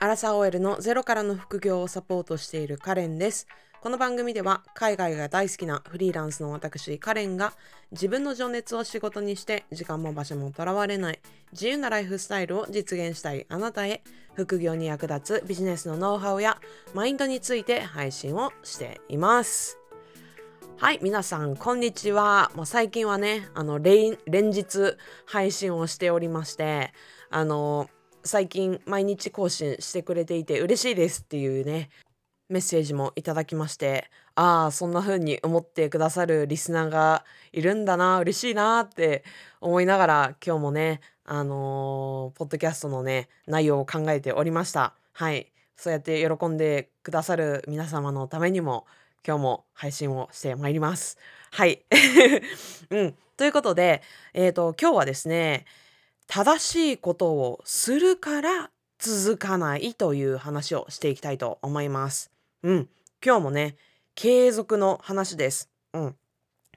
アラサー OL のゼロからの副業をサポートしているカレンです。この番組では海外が大好きなフリーランスの私カレンが自分の情熱を仕事にして時間も場所もとらわれない自由なライフスタイルを実現したいあなたへ副業に役立つビジネスのノウハウやマインドについて配信をしています。はい、皆さん、こんにちは。もう最近はね、あの、連連日配信をしておりまして、あの、最近毎日更新してくれていて嬉しいですっていうね、メッセージもいただきまして、ああ、そんな風に思ってくださるリスナーがいるんだな、嬉しいなって思いながら、今日もね、あのーポッドキャストのね、内容を考えておりました。はい。そうやって喜んでくださる皆様のためにも、今日も配信をしてまいります。はい。うん。ということで、えっ、と、今日はですね、正しいことをするから続かないという話をしていきたいと思います。うん。今日もね、継続の話です。うん。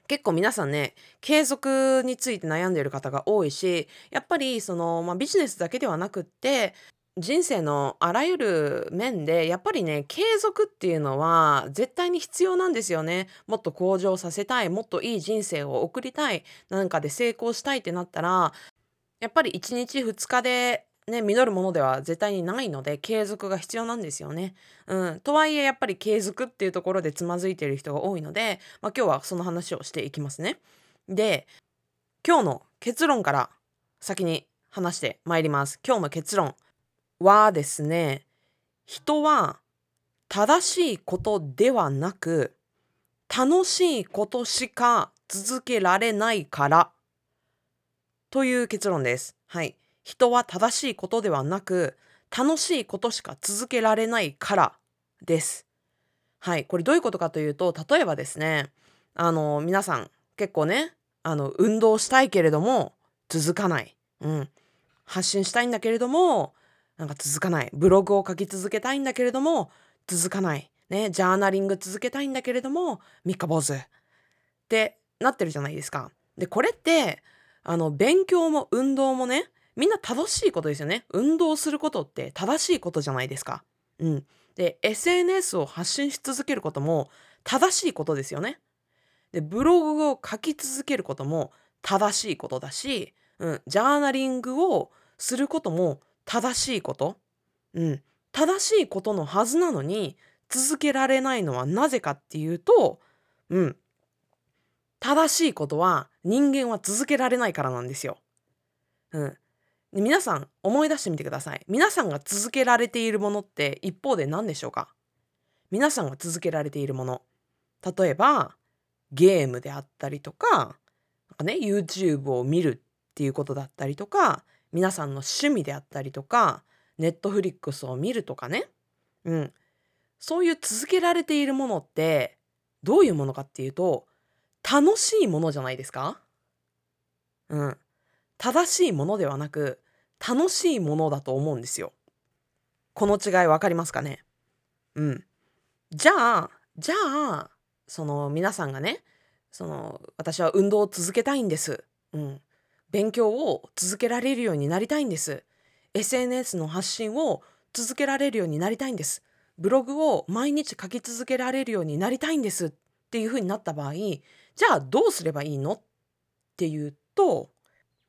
結構皆さんね、継続について悩んでいる方が多いし、やっぱりその、まあ、ビジネスだけではなくって、人生のあらゆる面でやっぱりね継続っていうのは絶対に必要なんですよねもっと向上させたいもっといい人生を送りたいなんかで成功したいってなったらやっぱり1日2日でね実るものでは絶対にないので継続が必要なんですよね。うん、とはいえやっぱり継続っていうところでつまずいている人が多いので、まあ、今日はその話をしていきますね。で今日の結論から先に話してまいります。今日の結論はですね人は正しいことではなく楽しいことしか続けられないからという結論です。はい。人は正しいことではなく楽しいことしか続けられないからです。はい。これどういうことかというと例えばですねあの皆さん結構ねあの運動したいけれども続かない。うん。発信したいんだけれどもなんか続かない。ブログを書き続けたいんだけれども、続かない。ね、ジャーナリング続けたいんだけれども、三日坊主。ってなってるじゃないですか。で、これって、あの、勉強も運動もね、みんな正しいことですよね。運動することって正しいことじゃないですか。うん。で、SNS を発信し続けることも正しいことですよね。で、ブログを書き続けることも正しいことだし、うん、ジャーナリングをすることも正しいこと、うん、正しいことのはずなのに続けられないのはなぜかっていうと、うん、正しいことは人間は続けられないからなんですよ。うん、皆さん思い出してみてください。皆さんが続けられているものって一方で何でしょうか？皆さんが続けられているもの例えばゲームであったりとかなんか、ね、YouTube を見るっていうことだったりとか皆さんの趣味であったりとか、ネットフリックスを見るとかね。うん。そういう続けられているものって、どういうものかっていうと、楽しいものじゃないですか？うん。正しいものではなく、楽しいものだと思うんですよ。この違いわかりますかね？うん。じゃあ、じゃあ、その皆さんがね、その私は運動を続けたいんです。うん。勉強を続けられるようになりたいんです。SNS の発信を続けられるようになりたいんです。ブログを毎日書き続けられるようになりたいんですっていう風になった場合、じゃあどうすればいいの？っていうと、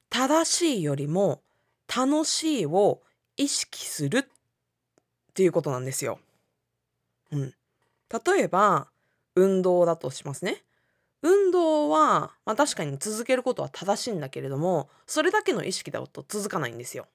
正しいよりも楽しいを意識するっていうことなんですよ。うん。例えば、運動だとしますね。運動は、まあ、確かに続けることは正しいんだけれどもそれだけの意識だと続かないんですよ。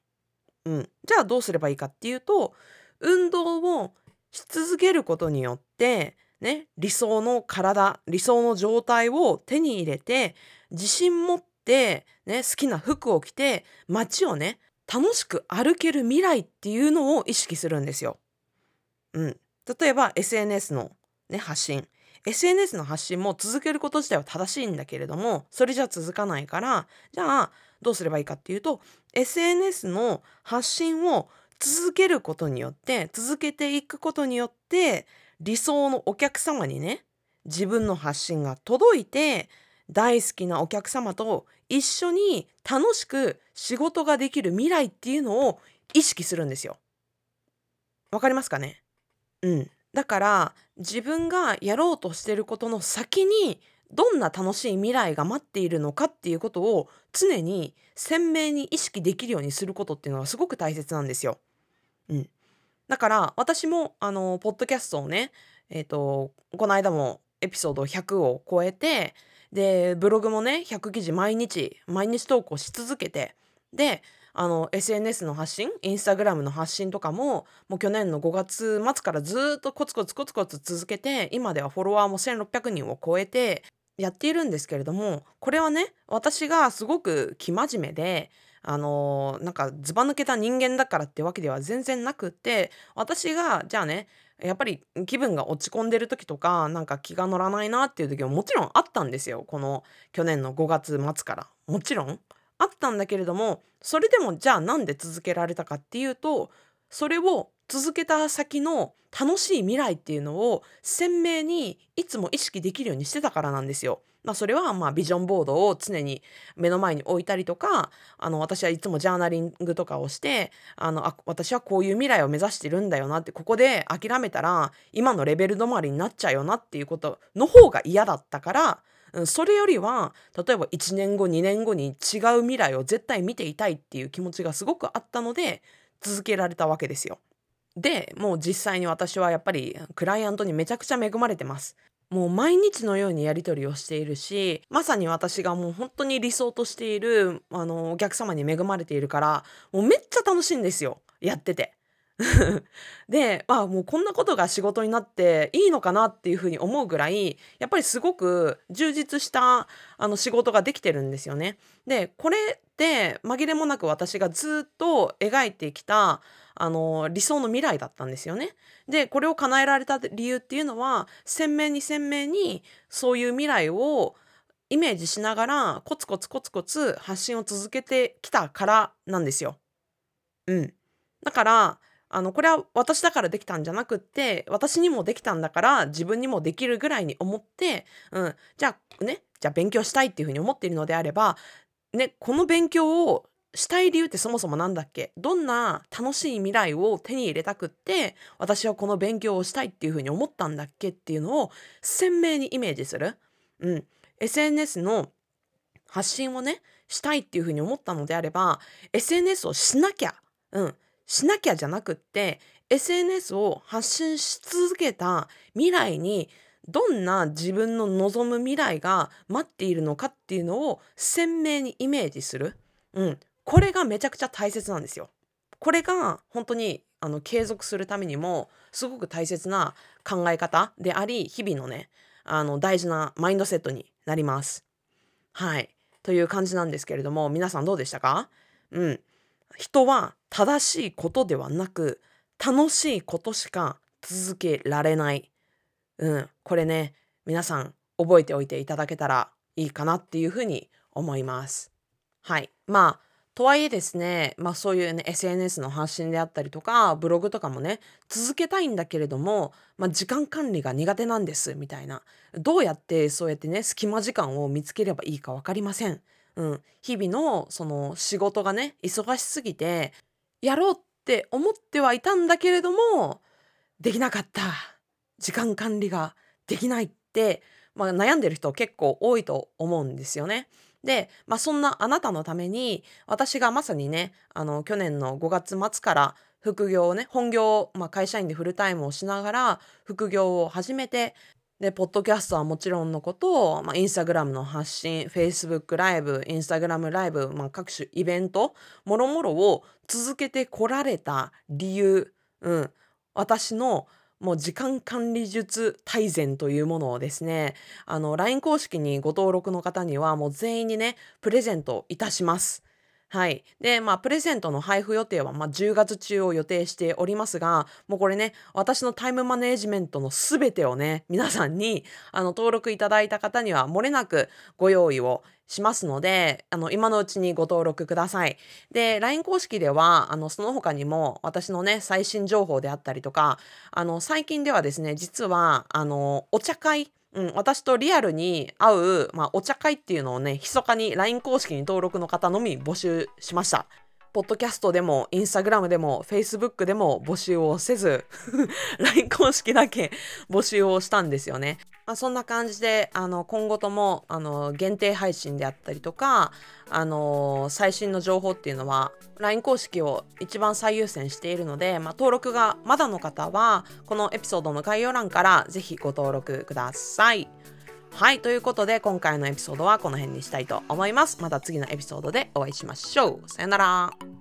うん、じゃあどうすればいいかっていうと運動をし続けることによって、ね、理想の体理想の状態を手に入れて自信持って、ね、好きな服を着て街をね楽しく歩ける未来っていうのを意識するんですよ。うん、例えば SNS の、ね、発信 SNS の発信も続けること自体は正しいんだけれどもそれじゃ続かないからじゃあどうすればいいかっていうと SNS の発信を続けることによって続けていくことによって理想のお客様にね自分の発信が届いて大好きなお客様と一緒に楽しく仕事ができる未来っていうのを意識するんですよ。わかりますかね？うん。だから自分がやろうとしてることの先にどんな楽しい未来が待っているのかっていうことを常に鮮明に意識できるようにすることっていうのはすごく大切なんですよ。うん。だから私もあのポッドキャストをねえっ、ー、とこの間もエピソード100を超えてでブログもね100記事毎日毎日投稿し続けてであの SNS の発信インスタグラムの発信とかももう去年の5月末からずっとコツコツコツコツ続けて今ではフォロワーも1600人を超えてやっているんですけれどもこれはね私がすごく生真面目であのー、なんかずば抜けた人間だからってわけでは全然なくって私がじゃあねやっぱり気分が落ち込んでる時とかなんか気が乗らないなっていう時はもちろんあったんですよ。この去年の5月末から。もちろん。あったんだけれどもそれでもじゃあなんで続けられたかっていうとそれを続けた先の楽しい未来っていうのを鮮明にいつも意識できるようにしてたからなんですよ。まあ、それはまあビジョンボードを常に目の前に置いたりとかあの私はいつもジャーナリングとかをしてあのあ私はこういう未来を目指してるんだよなってここで諦めたら今のレベル止まりになっちゃうよなっていうことの方が嫌だったからそれよりは例えば1年後2年後に違う未来を絶対見ていたいっていう気持ちがすごくあったので続けられたわけですよ。でもう実際に私はやっぱりクライアントにめちゃくちゃ恵まれてます。もう毎日のようにやり取りをしているしまさに私がもう本当に理想としているあのお客様に恵まれているからもうめっちゃ楽しいんですよやってて。で、まあもうこんなことが仕事になっていいのかなっていうふうに思うぐらい、やっぱりすごく充実したあの仕事ができてるんですよね。で、これって紛れもなく私がずっと描いてきたあの理想の未来だったんですよね。で、これを叶えられた理由っていうのは、鮮明に鮮明にそういう未来をイメージしながらコツコツコツコツ発信を続けてきたからなんですよ。うん。だからあのこれは私だからできたんじゃなくって私にもできたんだから自分にもできるぐらいに思って、うん、じゃあねじゃあ勉強したいっていうふうに思っているのであれば、ね、この勉強をしたい理由ってそもそも何だっけ？どんな楽しい未来を手に入れたくって私はこの勉強をしたいっていうふうに思ったんだっけっていうのを鮮明にイメージする。うん、SNS の発信をねしたいっていうふうに思ったのであれば SNS をしなきゃ、うん、しなきゃじゃなくって SNS を発信し続けた未来にどんな自分の望む未来が待っているのかっていうのを鮮明にイメージする。うん。これがめちゃくちゃ大切なんですよ。これが本当にあの継続するためにもすごく大切な考え方であり日々のねあの大事なマインドセットになります。はい。という感じなんですけれども皆さんどうでしたか？うん。人は正しいことではなく楽しいことしか続けられない。うん、これね、皆さん覚えておいていただけたらいいかなっていうふうに思います。はい。まあ、とはいえですね、まあそういうね、SNS の発信であったりとか、ブログとかもね、続けたいんだけれども、まあ時間管理が苦手なんです、みたいな。どうやってそうやってね、隙間時間を見つければいいか分かりません。うん、日々のその仕事がね忙しすぎてやろうって思ってはいたんだけれどもできなかった時間管理ができないって、まあ、悩んでる人結構多いと思うんですよね。で、まあ、そんなあなたのために私がまさにねあの去年の5月末から副業をね本業、まあ、会社員でフルタイムをしながら副業を始めてで、ポッドキャストはもちろんのことを、まあ、インスタグラムの発信、フェイスブックライブ、インスタグラムライブ、まあ、各種イベント、もろもろを続けてこられた理由、うん、私のもう時間管理術大全というものをですね、あの、LINE 公式にご登録の方にはもう全員にね、プレゼントいたします。はい。で、まあ、プレゼントの配布予定は、まあ、10月中を予定しておりますが、もうこれね、私のタイムマネージメントのすべてをね、皆さんに、あの、登録いただいた方には、漏れなくご用意をしますので、あの、今のうちにご登録ください。で、LINE 公式では、あの、その他にも、私のね、最新情報であったりとか、あの、最近ではですね、実は、あの、お茶会、うん、私とリアルに会う、まあ、お茶会っていうのをね、密かに LINE 公式に登録の方のみ募集しました。ポッドキャストでも、インスタグラムでも、フェイスブックでも募集をせず、LINE 公式だけ募集をしたんですよね。まあ、そんな感じで、あの、今後とも、あの、限定配信であったりとか、あの、最新の情報っていうのは、LINE 公式を一番最優先しているので、まあ、登録がまだの方は、このエピソードの概要欄からぜひご登録ください。はい、ということで今回のエピソードはこの辺にしたいと思います。また次のエピソードでお会いしましょう。さよなら。